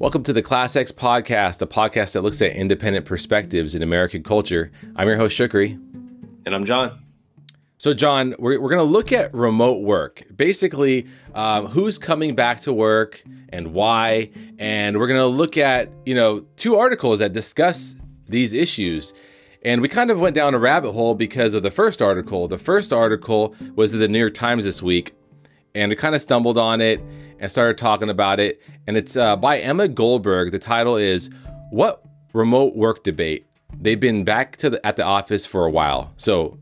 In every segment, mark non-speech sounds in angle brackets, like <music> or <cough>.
Welcome to the Class X Podcast, a podcast that looks at independent perspectives in American culture. I'm your host, Shukri. And I'm John. So, John, we're, we're going to look at remote work. Basically, um, who's coming back to work and why. And we're going to look at, you know, two articles that discuss these issues. And we kind of went down a rabbit hole because of the first article. The first article was in the New York Times this week, and we kind of stumbled on it and started talking about it. And it's uh, by Emma Goldberg. The title is "What Remote Work Debate." They've been back to the, at the office for a while, so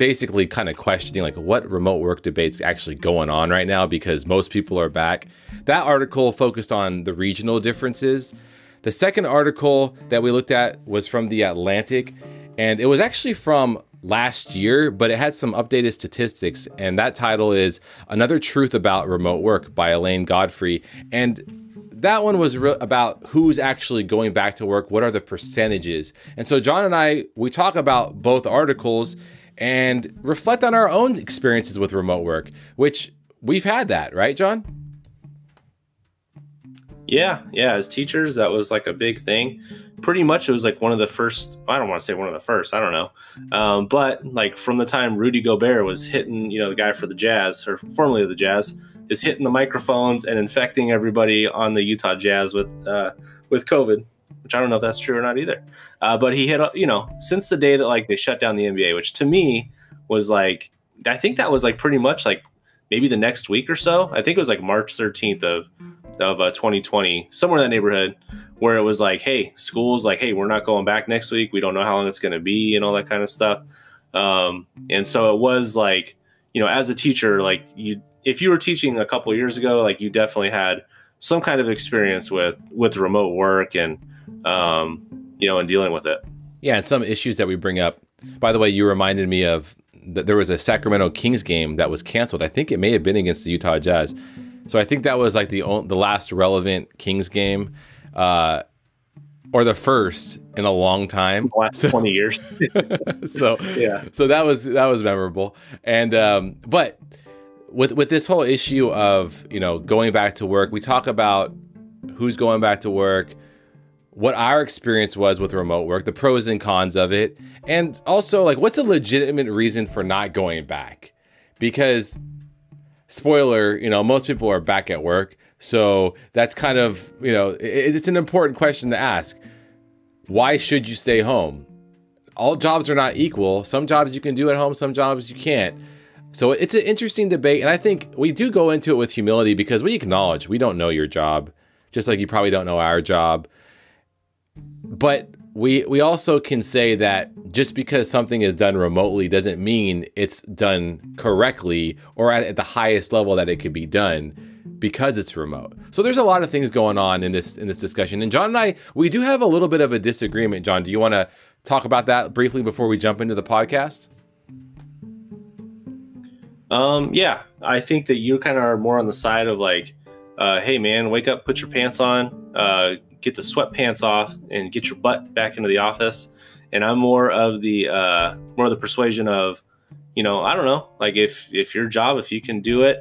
basically kind of questioning like what remote work debates actually going on right now because most people are back. That article focused on the regional differences. The second article that we looked at was from the Atlantic, and it was actually from last year, but it had some updated statistics. And that title is Another Truth About Remote Work by Elaine Godfrey. And that one was re- about who's actually going back to work, what are the percentages. And so John and I, we talk about both articles and reflect on our own experiences with remote work, which we've had that, right, John? Yeah, yeah. As teachers, that was like a big thing. Pretty much, it was like one of the first. I don't want to say one of the first. I don't know, um, but like from the time Rudy Gobert was hitting, you know, the guy for the Jazz or formerly the Jazz is hitting the microphones and infecting everybody on the Utah Jazz with uh, with COVID, which I don't know if that's true or not either. Uh, but he hit, you know, since the day that like they shut down the NBA, which to me was like, I think that was like pretty much like maybe the next week or so. I think it was like March 13th of of uh, 2020, somewhere in that neighborhood, where it was like, hey, schools like, hey, we're not going back next week. We don't know how long it's going to be, and all that kind of stuff. Um, and so it was like, you know, as a teacher, like you, if you were teaching a couple years ago, like you definitely had some kind of experience with with remote work and um, you know, and dealing with it. Yeah, and some issues that we bring up. By the way, you reminded me of that there was a Sacramento Kings game that was canceled. I think it may have been against the Utah Jazz. So I think that was like the the last relevant Kings game, uh, or the first in a long time. last <laughs> so, twenty years. <laughs> so yeah. So that was that was memorable. And um, but with with this whole issue of you know going back to work, we talk about who's going back to work, what our experience was with remote work, the pros and cons of it, and also like what's a legitimate reason for not going back, because spoiler, you know, most people are back at work. So that's kind of, you know, it, it's an important question to ask. Why should you stay home? All jobs are not equal. Some jobs you can do at home, some jobs you can't. So it's an interesting debate. And I think we do go into it with humility because we acknowledge we don't know your job, just like you probably don't know our job. But we we also can say that just because something is done remotely doesn't mean it's done correctly or at, at, the highest level that it could be done because it's remote. So there's a lot of things going on in this in this discussion. And John and I we do have a little bit of a disagreement. John, do you want to talk about that briefly before we jump into the podcast? Um yeah, I think that you kind of are more on the side of like uh, hey man, wake up, put your pants on, uh, get the sweatpants off and get your butt back into the office. And I'm more of the uh, more of the persuasion of, you know, I don't know, like if if your job, if you can do it,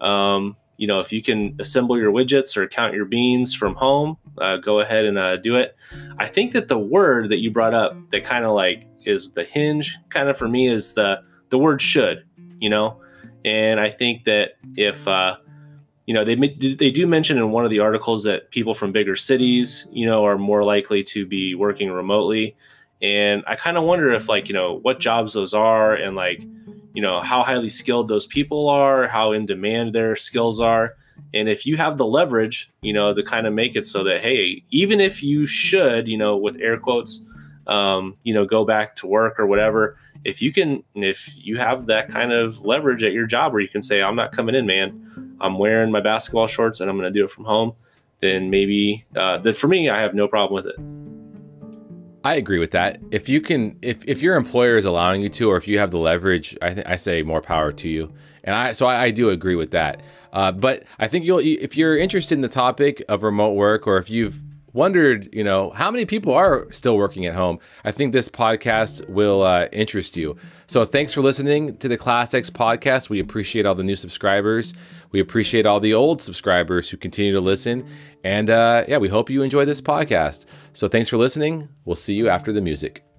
um, you know, if you can assemble your widgets or count your beans from home, uh, go ahead and uh, do it. I think that the word that you brought up that kind of like is the hinge kind of for me is the the word should, you know, and I think that if uh, you know they they do mention in one of the articles that people from bigger cities you know are more likely to be working remotely. And i kind of wonder if like you know what jobs those are and like you know how highly skilled those people are how in demand their skills are. And if you have the leverage you know to kind of make it so that hey even if you should you know with air quotes um, you know go back to work or whatever if you can if you have that kind of leverage at your job where you can say i'm not coming in man i'm wearing my basketball shorts and i'm going to do it from home then maybe uh, for me i have no problem with it. I agree with that. If you can if, if your employer is allowing you to or if you have the leverage i think i say more power to you. And i so i, I do agree with that. Uh, but i think you'll if you're interested in the topic of remote work or if you've wondered, you know, how many people are still working at home, I think this podcast will uh, interest you. So thanks for listening to the Class X podcast. We appreciate all the new subscribers. We appreciate all the old subscribers who continue to listen. And uh, yeah, we hope you enjoy this podcast. So thanks for listening. We'll see you after the music.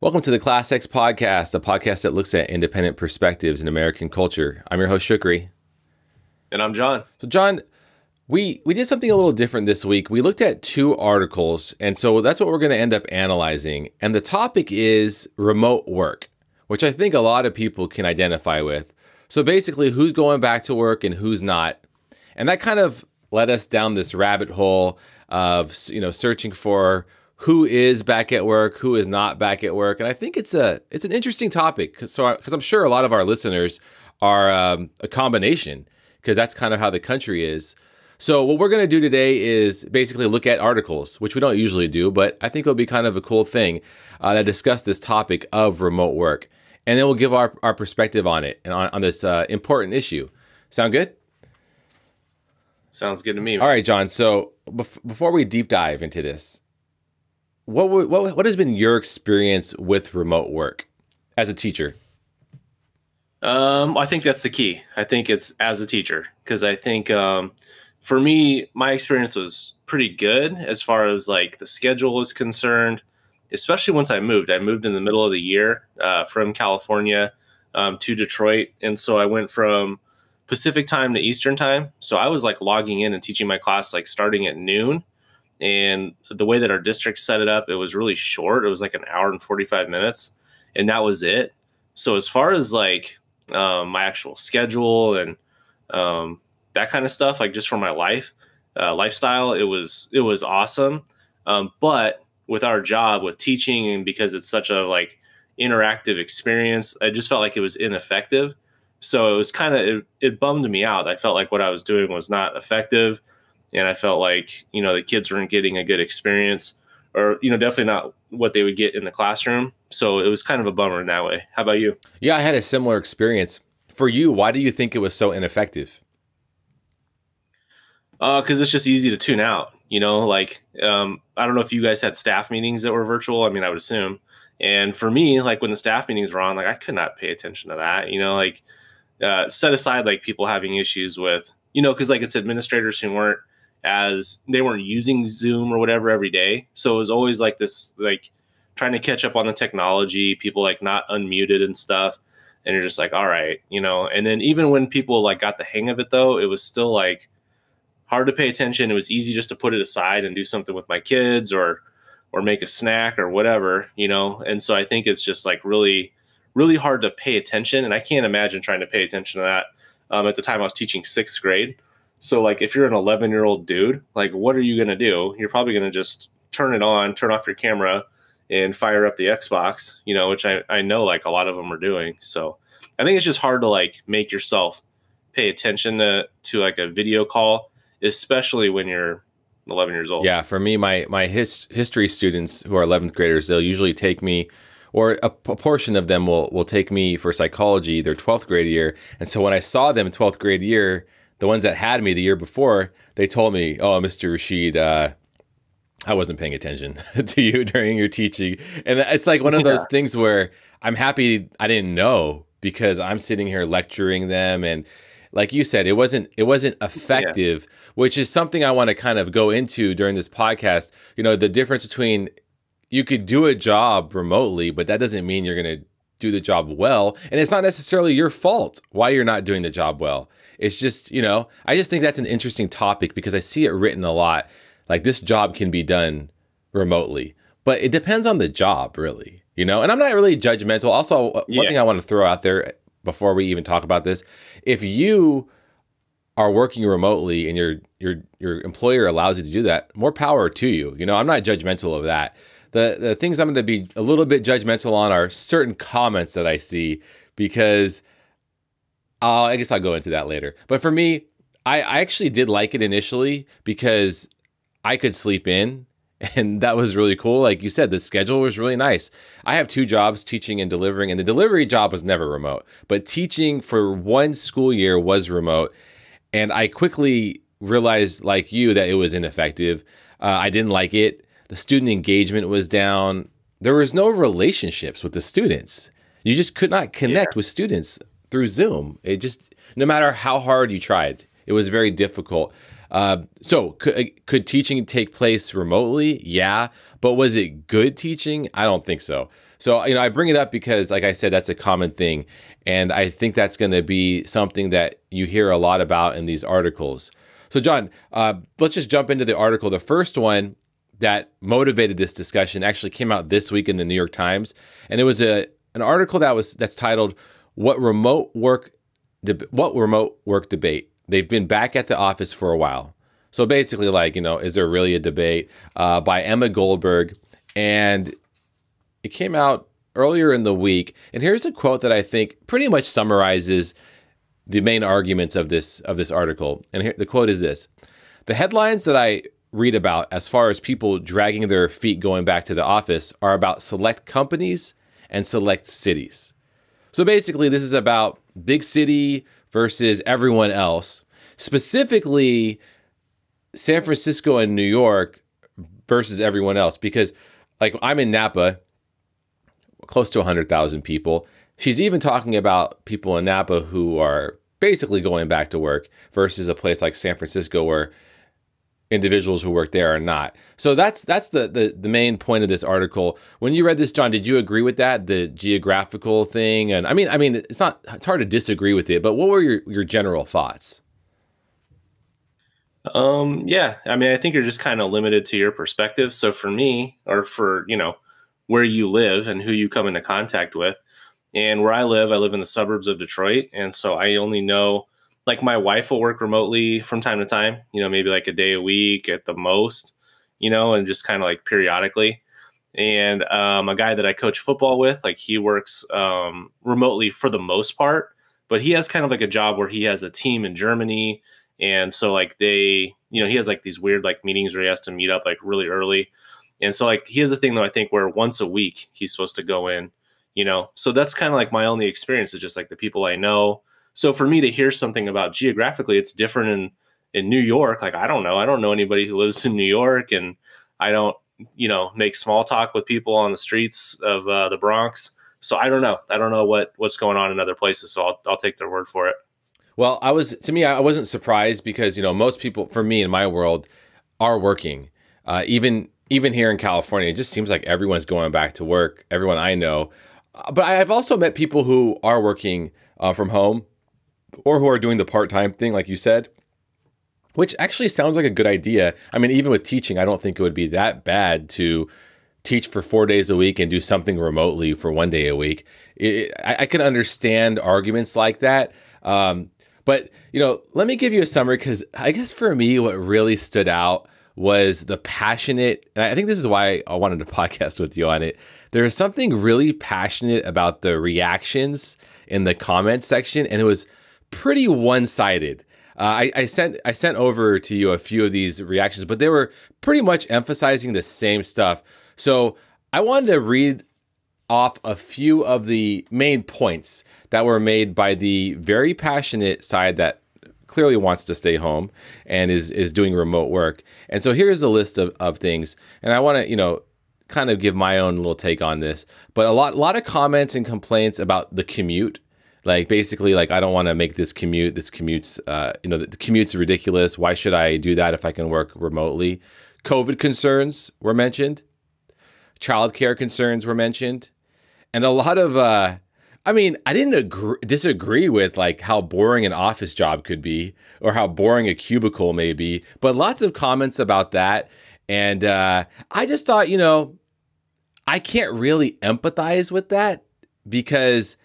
Welcome to the Class X Podcast, a podcast that looks at independent perspectives in American culture. I'm your host, Shukri. And I'm John. So, John, we we did something a little different this week. We looked at two articles, and so that's what we're going to end up analyzing. And the topic is remote work, which I think a lot of people can identify with. So basically, who's going back to work and who's not, and that kind of led us down this rabbit hole of you know searching for who is back at work, who is not back at work, and I think it's a it's an interesting topic because so because I'm sure a lot of our listeners are um, a combination because that's kind of how the country is. So what we're going to do today is basically look at articles, which we don't usually do, but I think it'll be kind of a cool thing uh, that discuss this topic of remote work, and then we'll give our, our perspective on it and on, on this uh, important issue. Sound good? Sounds good to me. All right, John. So bef- before we deep dive into this, what, what what has been your experience with remote work as a teacher? Um, I think that's the key. I think it's as a teacher because I think um, for me, my experience was pretty good as far as like the schedule is concerned. Especially once I moved, I moved in the middle of the year uh, from California um, to Detroit, and so I went from Pacific time to Eastern time. So I was like logging in and teaching my class like starting at noon. And the way that our district set it up, it was really short. It was like an hour and 45 minutes, and that was it. So as far as like um, my actual schedule and um, that kind of stuff, like just for my life uh, lifestyle, it was it was awesome. Um, but with our job with teaching and because it's such a like interactive experience, I just felt like it was ineffective. So it was kind of it, it bummed me out. I felt like what I was doing was not effective, and I felt like you know the kids weren't getting a good experience, or you know definitely not what they would get in the classroom. So it was kind of a bummer in that way. How about you? Yeah, I had a similar experience. For you, why do you think it was so ineffective? because uh, it's just easy to tune out. You know, like um, I don't know if you guys had staff meetings that were virtual. I mean, I would assume. And for me, like when the staff meetings were on, like I could not pay attention to that. You know, like uh, set aside like people having issues with, you know, because like it's administrators who weren't as they weren't using Zoom or whatever every day. So it was always like this, like trying to catch up on the technology. People like not unmuted and stuff. And you're just like, all right, you know. And then even when people like got the hang of it, though, it was still like hard to pay attention. It was easy just to put it aside and do something with my kids or or make a snack or whatever, you know. And so I think it's just like really really hard to pay attention and I can't imagine trying to pay attention to that. Um, at the time I was teaching 6th grade. So like if you're an 11-year-old dude, like what are you going to do? You're probably going to just turn it on, turn off your camera and fire up the Xbox, you know, which I I know like a lot of them are doing. So I think it's just hard to like make yourself pay attention to to like a video call especially when you're 11 years old. Yeah, for me, my my his, history students who are 11th graders, they'll usually take me, or a, a, portion of them will will take me for psychology their 12th grade year. And so when I saw them 12th grade year, the ones that had me the year before, they told me, "Oh, Mr. Rashid, uh, I wasn't paying attention <laughs> to you during your teaching." And it's like one of yeah. those things where I'm happy I didn't know because I'm sitting here lecturing them and like you said, it wasn't it wasn't effective, yeah. which is something I want to kind of go into during this podcast. You know, the difference between you could do a job remotely, but that doesn't mean you're going to do the job well, and it's not necessarily your fault why you're not doing the job well. It's just, you know, I just think that's an interesting topic because I see it written a lot. Like this job can be done remotely, but it depends on the job, really. You know, and I'm not really judgmental. Also, uh, one yeah. thing I want to throw out there before we even talk about this, if you are working remotely and your your your employer allows you to do that, more power to you. You know, I'm not judgmental of that. The the things I'm going to be a little bit judgmental on are certain comments that I see because uh, I guess I'll go into that later. But for me, I, I actually did like it initially because I could sleep in <laughs> and that was really cool. Like you said, the schedule was really nice. I have two jobs, teaching and delivering, and the delivery job was never remote, but teaching for one school year was remote. And I quickly realized, like you, that it was ineffective. Uh, I didn't like it. The student engagement was down. There was no relationships with the students. You just could not connect yeah. with students through Zoom. It just, no matter how hard you tried, it was very difficult. Uh, so could, uh, could teaching take place remotely? Yeah, but was it good teaching? I don't think so. So you know, I bring it up because, like I said, that's a common thing, and I think that's going to be something that you hear a lot about in these articles. So, John, uh, let's just jump into the article. The first one that motivated this discussion actually came out this week in the New York Times, and it was a an article that was that's titled "What Remote Work What Remote Work Debate." They've been back at the office for a while. So basically, like, you know, is there really a debate uh, by Emma Goldberg? And it came out earlier in the week. And here's a quote that I think pretty much summarizes the main arguments of this of this article. And here, the quote is this: "The headlines that I read about as far as people dragging their feet going back to the office are about select companies and select cities. So basically, this is about big city versus everyone else. Specifically, San Francisco and New York versus everyone else. Because, like, I'm in Napa, close to 100,000 people. She's even talking about people in Napa who are basically going back to work versus a place like San Francisco where individuals who work there or not. So that's that's the, the the main point of this article. When you read this, John, did you agree with that the geographical thing? And I mean, I mean, it's not it's hard to disagree with it, but what were your your general thoughts? Um, yeah, I mean, I think you're just kind of limited to your perspective. So for me, or for you know where you live and who you come into contact with, and where I live, I live in the suburbs of Detroit, and so I only know like my wife will work remotely from time to time, you know, maybe like a day a week at the most, you know, and just kind of like periodically. And um, a guy that I coach football with, like he works um, remotely for the most part, but he has kind of like a job where he has a team in Germany. And so like they, you know, he has like these weird like meetings where he has to meet up like really early. And so like he has a thing though, I think where once a week he's supposed to go in, you know. So that's kind of like my only experience is just like the people I know so for me to hear something about geographically, it's different in in New York. Like I don't know, I don't know anybody who lives in New York, and I don't you know make small talk with people on the streets of uh, the Bronx. So I don't know. I don't know what what's going on in other places. So I'll I'll take their word for it. Well, I was to me, I wasn't surprised because you know most people, for me in my world, are working. Uh, even even here in California, it just seems like everyone's going back to work. Everyone I know, uh, but I've also met people who are working uh, from home or who are doing the part time thing, like you said, which actually sounds like a good idea. I mean, even with teaching, I don't think it would be that bad to teach for four days a week and do something remotely for one day a week. It, I, I, can understand arguments like that. Um, but, you know, let me give you a summary because I guess for me, what really stood out was the passionate, and I think this is why I wanted to <laughs> podcast with you on it. There is something really passionate about the reactions in the comment section, and it was pretty one-sided. Uh, I, I, sent I sent over to you a few of these reactions, but they were pretty much emphasizing the same stuff. So I wanted to read off a few of the main points that were made by the very passionate side that clearly wants to stay home and is is doing remote work. And so here's a list of, of things. And I want to, you know, kind of give my own little take on this. But a lot lot of comments and complaints about the commute like basically like i don't want to make this commute this commutes uh, you know the, the commute's ridiculous. Why should i do that if i can work remotely? Covid concerns were mentioned. Childcare concerns were mentioned. And a lot of uh, i mean i didn't agree, disagree with like how boring an office job could be or how boring a cubicle may be but lots of comments about that. And uh, i just thought you know i can't really empathize with that because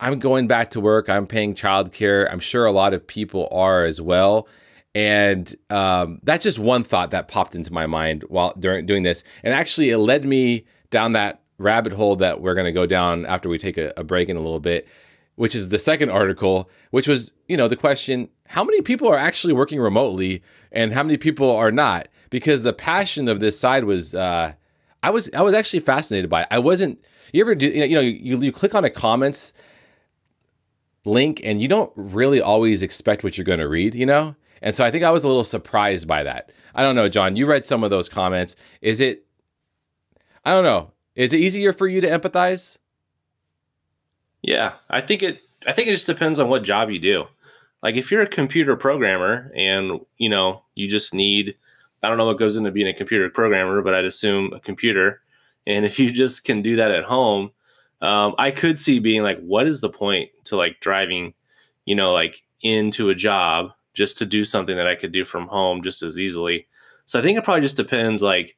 I'm going back to work. I'm paying childcare. I'm sure a lot of people are as well. And um, that's just one thought that popped into my mind while during doing this. And actually, it led me down that rabbit hole that we're going to go down after we take a, a break in a little bit. which is the second article, which was, you know, the question how many people are actually working remotely and how many people are not? Because the passion of this side was, uh, I was, I was actually fascinated by it. I wasn't, you ever do, you know, you, you click on a comments link and you don't really always expect what you're going to read, you know? And so I think I was a little surprised by that. I don't know, John, you read some of those comments. Is it, I don't know, is it easier for you to empathize? Yeah, I think it. I think it just depends on what job you do. Like if you're a computer programmer and you know you just need, I don't know what goes into being a computer programmer, but I'd assume a computer. And if you just can do that at home, um, I could see being like, what is the point to like driving, you know, like into a job just to do something that I could do from home just as easily. So I think it probably just depends. Like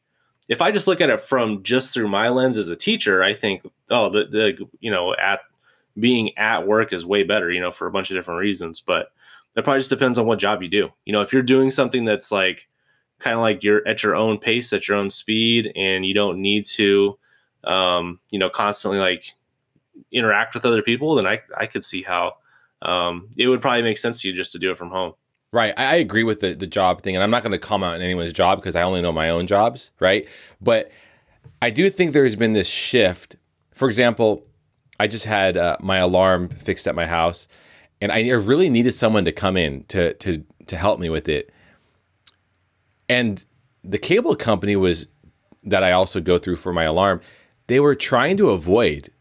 if I just look at it from just through my lens as a teacher, I think, oh, the, the you know, at being at work is way better, you know, for a bunch of different reasons. But it probably just depends on what job you do. You know, if you're doing something that's like kind of like you're at your own pace, at your own speed, and you don't need to, um, you know, constantly like interact with other people, then I, I could see how um, it would probably make sense to you just to do it from home. Right. I, I agree with the, the job thing. And I'm not going to comment on anyone's job because I only know my own jobs. Right. But I do think there's been this shift. For example, I just had uh, my alarm fixed at my house, and I really needed someone to come in to to to help me with it. And the cable company was that I also go through for my alarm. They were trying to avoid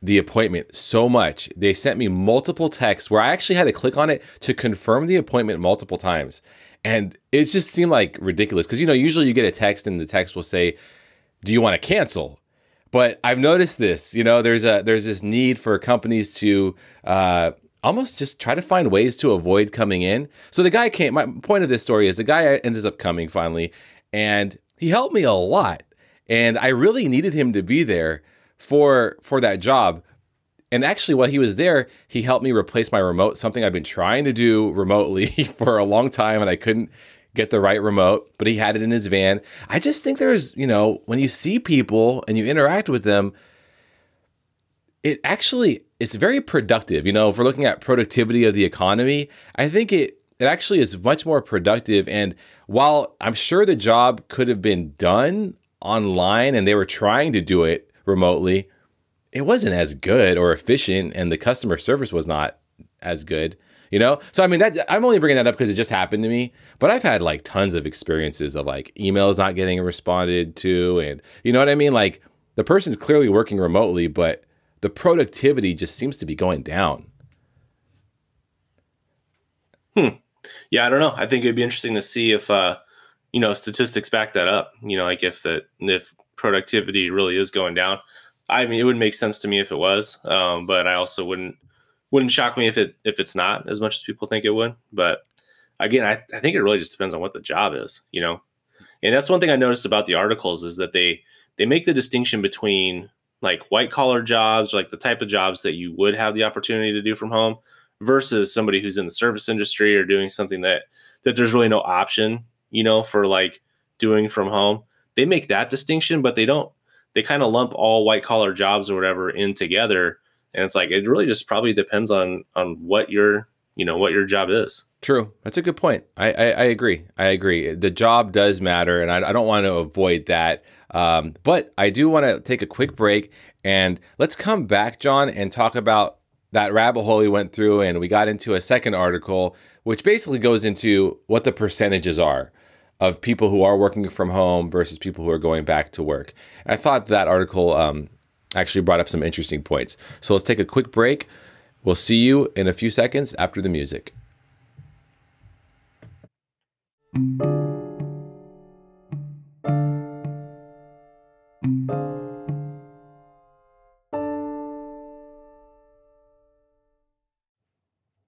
the appointment so much. They sent me multiple texts where I actually had to click on it to confirm the appointment multiple times. And it just seemed like ridiculous because, you know, usually you get a text and the text will say, Do you want to cancel? But I've noticed this. You know, there's a there's this need for companies to uh, almost just try to find ways to avoid coming in. So the guy came. My point of this story is the guy ends up coming finally, and he helped me a lot. And I really needed him to be there for for that job. And actually, while he was there, he helped me replace my remote, something I've been trying to do remotely <laughs> for a long time, and I couldn't get the right remote, but he had it in his van. I just think there's, you know, when you see people and you interact with them, it actually it's very productive. You know, if we're looking at productivity of the economy, I think it it actually is much more productive. And while I'm sure the job could have been done online and they were trying to do it remotely, it wasn't as good or efficient, and the customer service was not as good you know? So i mean that i'm only bringing that up because it just happened to me but i've had like tons of experiences of like emails not getting responded to and you know what i mean? Like the person's clearly working remotely but the productivity just seems to be going down. Hmm. Yeah i don't know. I think it'd be interesting to see if uh you know statistics back that up you know like if that if productivity really is going down i mean it would make sense to me if it was um, but i also wouldn't wouldn't shock me if it if it's not as much as people think it would. But again, I, I think it really just depends on what the job is, you know. And that's one thing I noticed about the articles is that they they make the distinction between like white collar jobs, like the type of jobs that you would have the opportunity to do from home, versus somebody who's in the service industry or doing something that that there's really no option, you know, for like doing from home. They make that distinction, but they don't. They kind of lump all white collar jobs or whatever in together. And it's like it really just probably depends on on what your you know what your job is. True. That's a good point. I i, I agree. I agree. The job does matter and i, I don't want to avoid that. Um, but i do want to take a quick break and let's come back john and talk about that rabbit hole we went through and we got into a second article which basically goes into what the percentages are of people who are working from home versus people who are going back to work. I thought that article um, actually brought up some interesting points. So let's take a quick break. We'll see you in a few seconds after the music.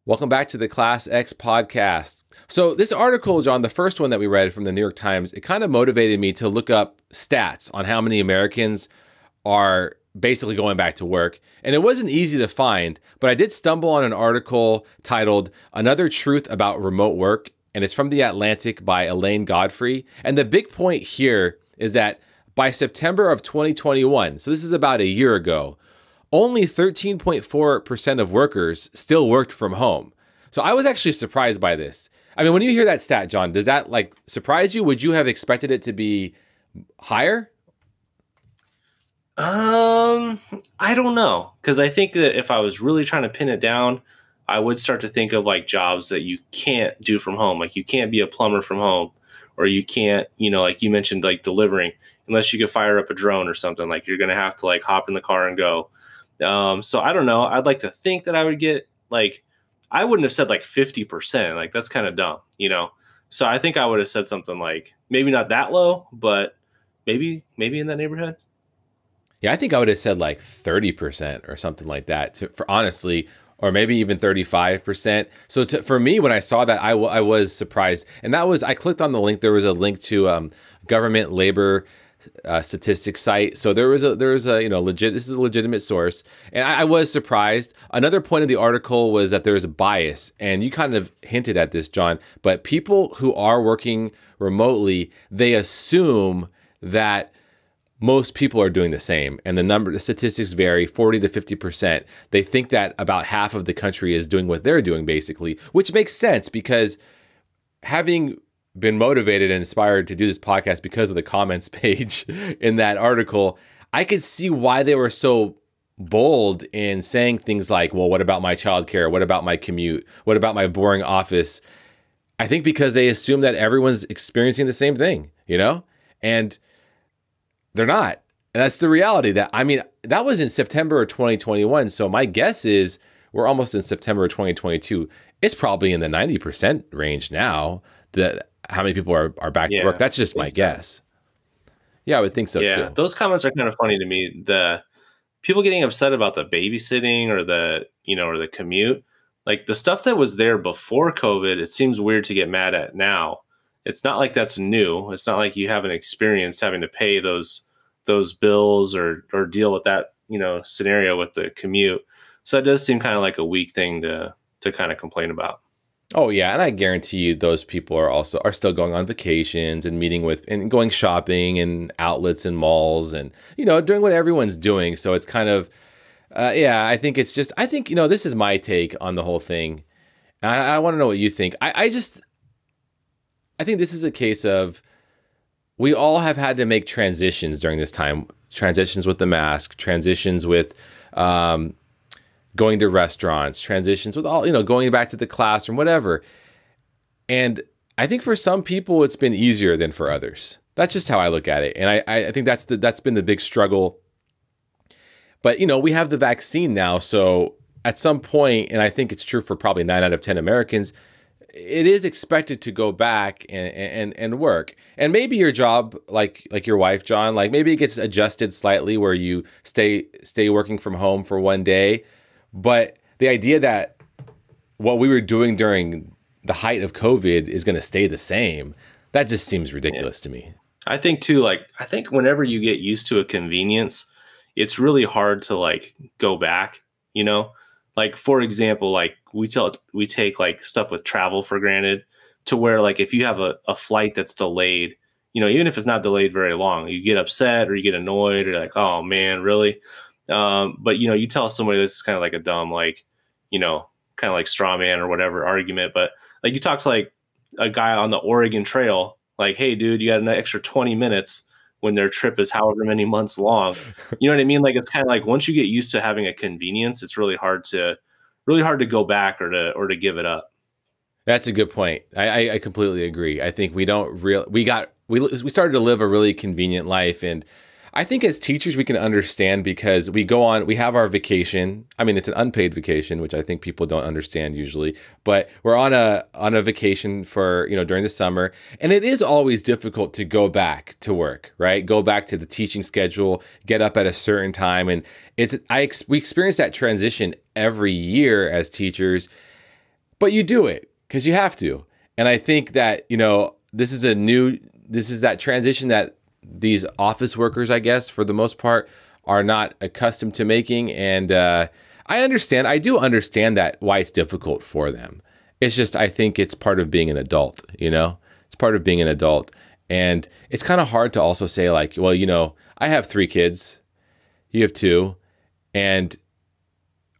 Welcome back to the Class X podcast. So, this article, John, the first one that we read from the New York Times, it kind of motivated me to look up stats on how many Americans are basically going back to work. And it wasn't easy to find, but I did stumble on an article titled Another Truth About Remote Work. And it's from The Atlantic by Elaine Godfrey. And the big point here is that by September of 2021, so this is about a year ago, only 13.4% of workers still worked from home. So I was actually surprised by this. I mean, when you hear that stat, John, does that like surprise you? Would you have expected it to be higher? Um, I don't know because I think that if I was really trying to pin it down, I would start to think of like jobs that you can't do from home. Like you can't be a plumber from home, or you can't, you know, like you mentioned, like delivering unless you could fire up a drone or something. Like you're gonna have to like hop in the car and go. Um, so I don't know. I'd like to think that I would get like I wouldn't have said like 50%. Like that's kind of dumb, you know? So I think I would have said something like maybe not that low, but maybe, maybe in that neighborhood. Yeah, I think I would have said like 30% or something like that to, for honestly, or maybe even 35%. So to, for me, when I saw that, I, I was surprised. And that was, I clicked on the link. There was a link to um, government labor uh, statistics site. So there was a there was a you know legit this is a legitimate source, and I, I, was surprised. Another point of the article was that there's a bias, and you kind of hinted at this, John. But people who are working remotely, they assume that most people are doing the same and the number the statistics vary 40 to 50% they think that about half of the country is doing what they're doing basically which makes sense because having been motivated and inspired to do this podcast because of the comments <laughs> page in that article, I could see why they were so bold in saying things like, well, what about my childcare? What about my commute? What about my boring office? I think because they assume that everyone's experiencing the same thing, you know? And they're not. And that's the reality that, I mean, that was in September of 2021. So my guess is we're almost in September of 2022. It's probably in the 90% range now that how many people are, are back yeah, to work. That's just my so. guess. Yeah, I would think so yeah, too. Those comments are kind of funny to me. The people getting upset about the babysitting or the, you know, or the commute, like the stuff that was there before COVID, it seems weird to get mad at now. It's not like that's new. It's not like you haven't experienced having to pay those those bills or or deal with that, you know, scenario with the commute. So it does seem kind of like a weak thing to to kind of complain about. Oh yeah, and I guarantee you those people are also are still going on vacations and meeting with and going shopping and outlets and malls and you know doing what everyone's doing. So it's kind of uh, yeah, I think it's just I think you know this is my take on the whole thing. I, I want to know what you think. I, I just I think this is a case of we all have had to make transitions during this time. Transitions with the mask, transitions with um, going to restaurants, transitions with all, you know, going back to the classroom, whatever. And I think for some people it's been easier than for others. That's just how I look at it. And I, I think that's the that's been the big struggle. But you know, we have the vaccine now. So at some point, and I think it's true for probably nine out of ten Americans, it is expected to go back and, and and work. And maybe your job, like like your wife, John, like maybe it gets adjusted slightly where you stay stay working from home for one day but the idea that what we were doing during the height of COVID is going to stay the same, that just seems ridiculous yeah. to me. I think too, like, I think whenever you get used to a convenience, it's really hard to like go back, you know? Like, for example, like we tell, we take like stuff with travel for granted to where like if you have a, a flight that's delayed, you know, even if it's not delayed very long, you get upset or you get annoyed or like, oh man, really? Um, but you know, you tell somebody this is kind of like a dumb, like, you know, kind of like straw man or whatever argument. But like you talk to like a guy on the Oregon Trail, like, hey, dude, you got an extra 20 minutes when their trip is however many months long. <laughs> You know what I mean? Like it's kind of like once you get used to having a convenience, it's really hard to really hard to go back or to or to give it up. That's a good point. I, I completely agree. I think we don't real we got we we started to live a really convenient life and I think as teachers, we can understand because we go on, we have our vacation. I mean, it's an unpaid vacation, which I think people don't understand usually, but we're on a, on a vacation for, you know, during the summer. And it is always difficult to go back to work, right? Go back to the teaching schedule, get up at a certain time. And it's, I, we experience that transition every year as teachers, but you do it because you have to. And I think that, you know, this is a new, this is that transition that these office workers, I guess, for the most part, are not accustomed to making. And uh, I understand, I do understand that why it's difficult for them. It's just, I think it's part of being an adult, you know? It's part of being an adult. And it's kind of hard to also say, like, well, you know, I have three kids, you have two, and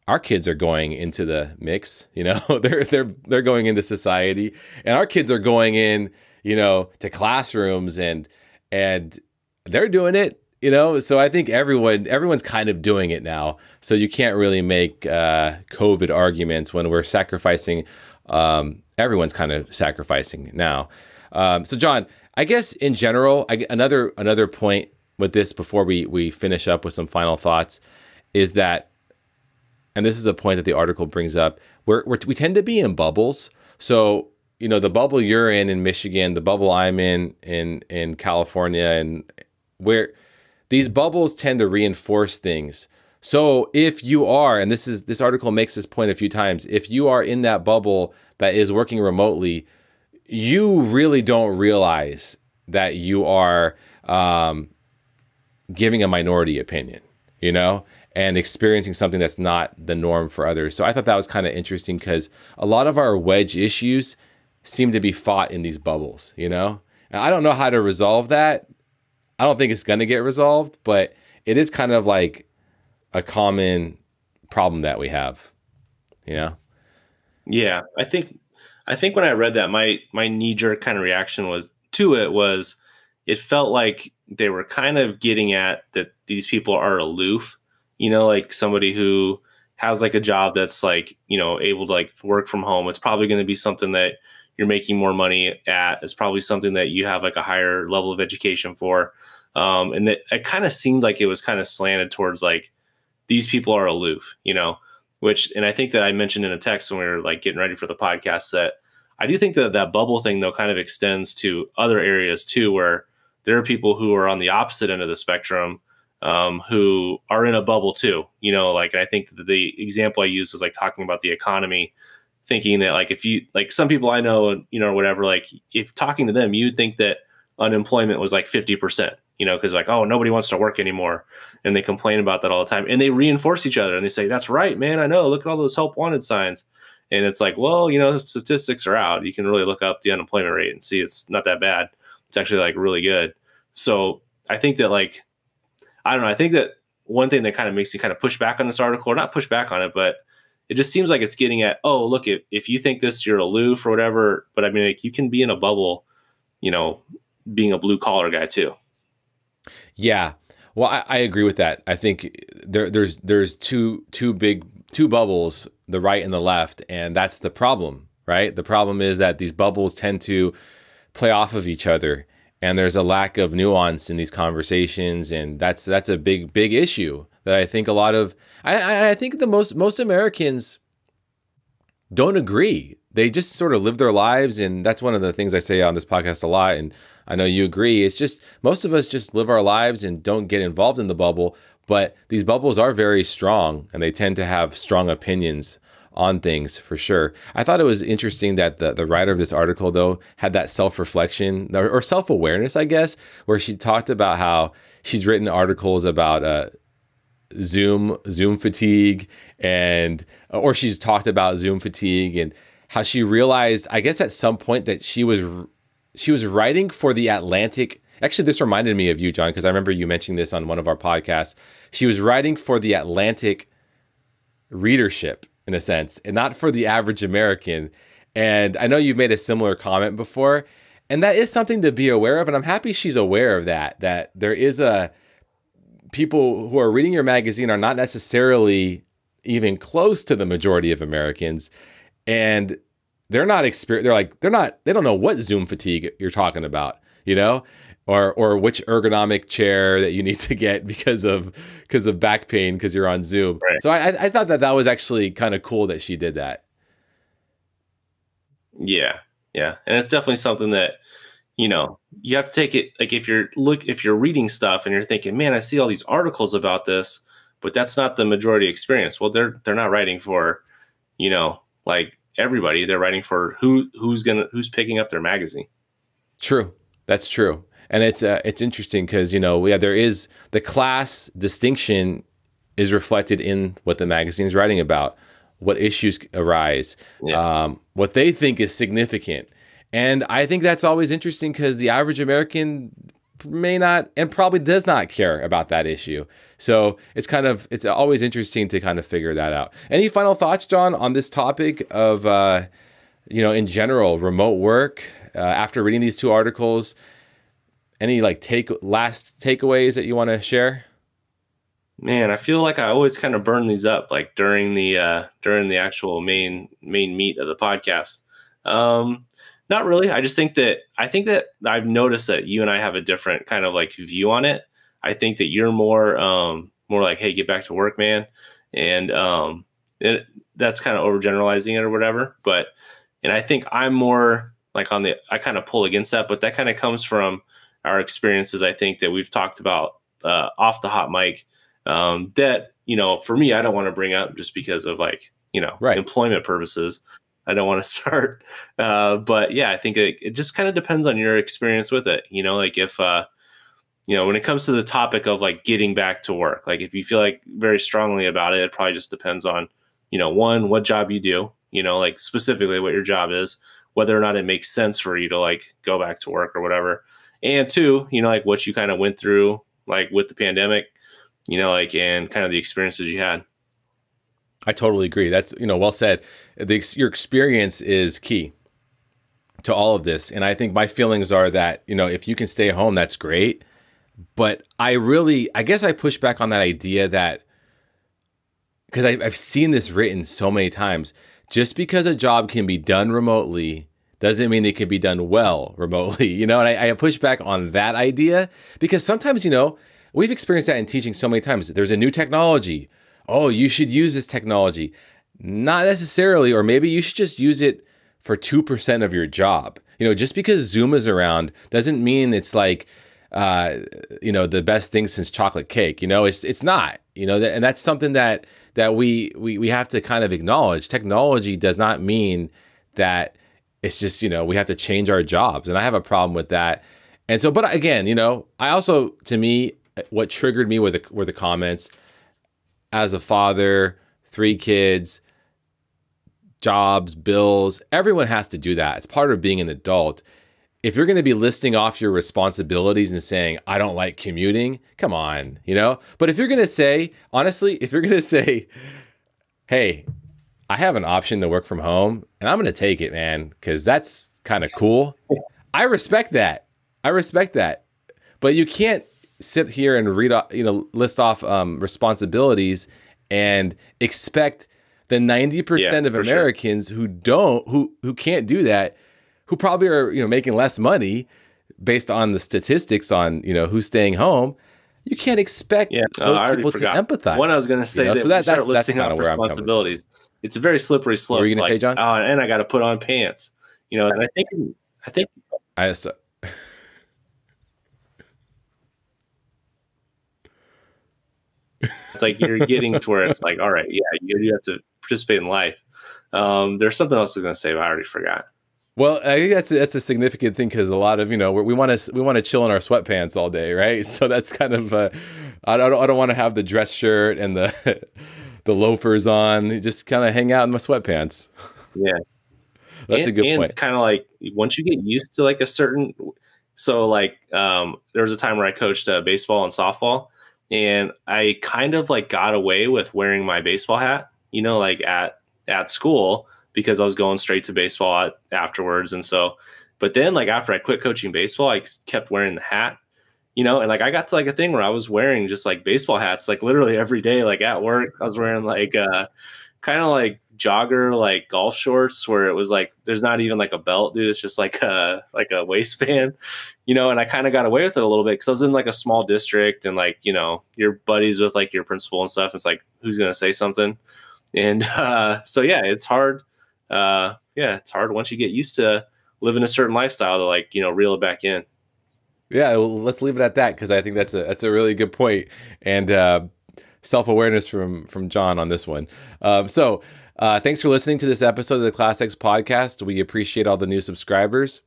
our kids are going into the mix you know <laughs> they're they're they're going into society and our kids are going in you know to classrooms and and they're doing it you know? So i think everyone everyone's kind of doing it now. So you can't really make uh, covid arguments when we're sacrificing um, everyone's kind of sacrificing now. Um, so john i guess in general I, another another point with this before we we finish up with some final thoughts is that and this is a point that the article brings up we're we tend to be in bubbles. So you know the bubble you're in in michigan the bubble i'm in in in california and where these bubbles tend to reinforce things so if you are and this is this article makes this point a few times if you are in that bubble that is working remotely you really don't realize that you are um, giving a minority opinion you know and experiencing something that's not the norm for others. So I thought that was kind of interesting because a lot of our wedge issues seem to be fought in these bubbles, you know? And I don't know how to resolve that. I don't think it's going to get resolved, but it is kind of like a common problem that we have, you know? Yeah, I think I think when I read that my my knee jerk kind of reaction was to it was it felt like they were kind of getting at that these people are aloof you know, like somebody who has like a job that's like, you know, able to like work from home. It's probably going to be something that you're making more money at. It's probably something that you have like a higher level of education for. Um, and that it kind of seemed like it was kind of slanted towards like these people are aloof, you know, which, and I think that I mentioned in a text when we were like getting ready for the podcast that I do think that that bubble thing though kind of extends to other areas too, where there are people who are on the opposite end of the spectrum um, who are in a bubble too. You know, like I think the example I used was like talking about the economy, thinking that like if you like some people I know, you know, or whatever, like if talking to them, you'd think that unemployment was like 50%, you know, because like, oh, nobody wants to work anymore. And they complain about that all the time. And they reinforce each other and they say, that's right, man. I know. Look at all those help wanted signs. And it's like, well, you know, statistics are out. You can really look up the unemployment rate and see it's not that bad. It's actually like really good. So I think that like I don't know. I think that one thing that kind of makes you kind of push back on this article, or not push back on it, but it just seems like it's getting at, oh, look, if, if you think this, you're aloof or whatever. But I mean, like, you can be in a bubble, you know, being a blue collar guy too. Yeah. Well, I, I, agree with that. I think there, there's there's two two big two bubbles, the right and the left, and that's the problem, right? The problem is that these bubbles tend to play off of each other, and there's a lack of nuance in these conversations and that's that's a big big issue that i think a lot of i i think the most most americans don't agree they just sort of live their lives and that's one of the things i say on this podcast a lot and i know you agree it's just most of us just live our lives and don't get involved in the bubble but these bubbles are very strong and they tend to have strong opinions on things for sure. I thought it was interesting that the, the writer of this article, though, had that self reflection or, or self awareness, I guess, where she talked about how she's written articles about uh, Zoom Zoom fatigue and or she's talked about Zoom fatigue and how she realized, I guess, at some point that she was she was writing for the Atlantic. Actually, this reminded me of you, John, because I remember you mentioning this on one of our podcasts. She was writing for the Atlantic readership in a sense, and not for the average American. And I know you've made a similar comment before, and that is something to be aware of. And I'm happy she's aware of that, that there is a people who are reading your magazine are not necessarily even close to the majority of Americans. And they're not experience they're like they're not they don't know what zoom fatigue you're talking about you know or or which ergonomic chair that you need to get because of because of back pain because you're on Zoom. Right. So I I thought that that was actually kind of cool that she did that. Yeah, yeah, and it's definitely something that you know you have to take it like if you're look if you're reading stuff and you're thinking, man, I see all these articles about this, but that's not the majority experience. Well, they're they're not writing for you know like everybody. They're writing for who who's gonna who's picking up their magazine. True, that's true and it's uh, it's interesting because you know yeah there is the class distinction is reflected in what the magazine is writing about what issues arise yeah. um, what they think is significant and i think that's always interesting because the average american may not and probably does not care about that issue. So it's kind of it's always interesting to kind of figure that out. Any final thoughts, John, on this topic of uh, you know in general remote work uh, after reading these two articles? Any like take last takeaways that you want to share? Man, I feel like I always kind of burn these up like during the uh, during the actual main main meat of the podcast. Um, not really. I just think that I think that I've noticed that you and I have a different kind of like view on it. I think that you're more um more like, hey, get back to work, man. And um it, that's kind of overgeneralizing it or whatever. But and I think I'm more like on the I kind of pull against that, but that kind of comes from our experiences, I think, that we've talked about uh, off the hot mic. Um, that, you know, for me, I don't want to bring up just because of like, you know, right. employment purposes. I don't want to <laughs> start. Uh, but yeah, I think it, it just kind of depends on your experience with it. You know, like if, uh, you know, when it comes to the topic of like getting back to work, like if you feel like very strongly about it, it probably just depends on, you know, one, what job you do, you know, like specifically what your job is, whether or not it makes sense for you to like go back to work or whatever. And two, you know, like what you kind of went through, like with the pandemic, you know, like, and kind of the experiences you had. I totally agree. That's you know well said. The, your experience is key to all of this, and I think my feelings are that you know if you can stay home, that's great. But I really, I guess I push back on that idea that because I've seen this written so many times. Just because a job can be done remotely doesn't mean it can be done well <laughs> remotely, you know. And I, I push back on that idea because sometimes, you know, we've experienced that in teaching so many times. There's a new technology oh, you should use this technology. Not necessarily, or maybe you should just use it for 2% of your job. You know, just because Zoom is around doesn't mean it's like, uh, you know, the best thing since chocolate cake. You know, it's it's not. You know, and that's something that that we we we have to kind of acknowledge. Technology does not mean that it's just you know we have to change our jobs, and I have a problem with that. And so, but again, you know, I also to me, what triggered me were the were the comments as a father, three kids, jobs, bills, everyone has to do that. It's part of being an adult. If you're going to be listing off your responsibilities and saying, I don't like commuting, come on, you know? But if you're going to say, honestly, if you're going <laughs> to say, hey, I have an option to work from home and I'm going to take it, man, because that's kind of cool. I respect that. I respect that. But you can't sit here and read, off, you know, list off um, responsibilities and expect the 90% yeah, of Americans sure. who don't, who, who can't do that, who probably are, you know, making less money based on the statistics on, you know, who's staying home. You can't expect yeah. those people to empathize. When I was going to say you know? that, so that start that's, listing that's responsibilities. It's a very slippery slope. What were you going like, to say, John? Oh, and I got to put on pants. You know, and I think, I think, I, so, <laughs> It's like you're getting to where it's like, all right, yeah, you, you have to participate in life. Um, there's something else I was going to say, but I already forgot. Well, I think that's that's a significant thing because a lot of you know we want to we want to chill in our sweatpants all day, right? <laughs> So that's kind of uh, I don't I don't want to have the dress shirt and the <laughs> the loafers on. Just kind of hang out in my sweatpants. Yeah, <laughs> that's and, a good and point. Kind of like once you get used to like a certain, so like um, there was a time where I coached uh, baseball and softball, and I kind of like got away with wearing my baseball hat, you know, like at at school because I was going straight to baseball afterwards. And so, but then like after I quit coaching baseball, I kept wearing the hat, you know, and like I got to like a thing where I was wearing just like baseball hats, like literally every day, like at work, I was wearing like uh kind of like jogger like golf shorts where it was like there's not even like a belt dude. It's just like a like a waistband you know and i kind of got away with it a little bit because i was in like a small district and like you know your buddies with like your principal and stuff it's like who's gonna say something? And <laughs> uh so yeah it's hard uh yeah it's hard once you get used to living a certain lifestyle to like you know reel it back in. Yeah well, let's leave it at that because i think that's a that's a really good point and uh self-awareness from from john on this one. Um so uh, thanks for listening to this episode of the Class X Podcast. We appreciate all the new subscribers.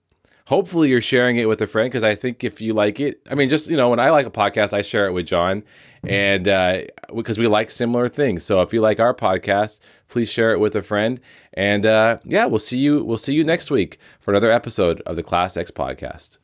Hopefully, you're sharing it with a friend because I think if you like it, I mean, just, you know, when I like a podcast, I share it with John and uh, because we like similar things. So if you like our podcast, please share it with a friend. And uh, yeah, we'll see you. We'll see you next week for another episode of the Class X Podcast.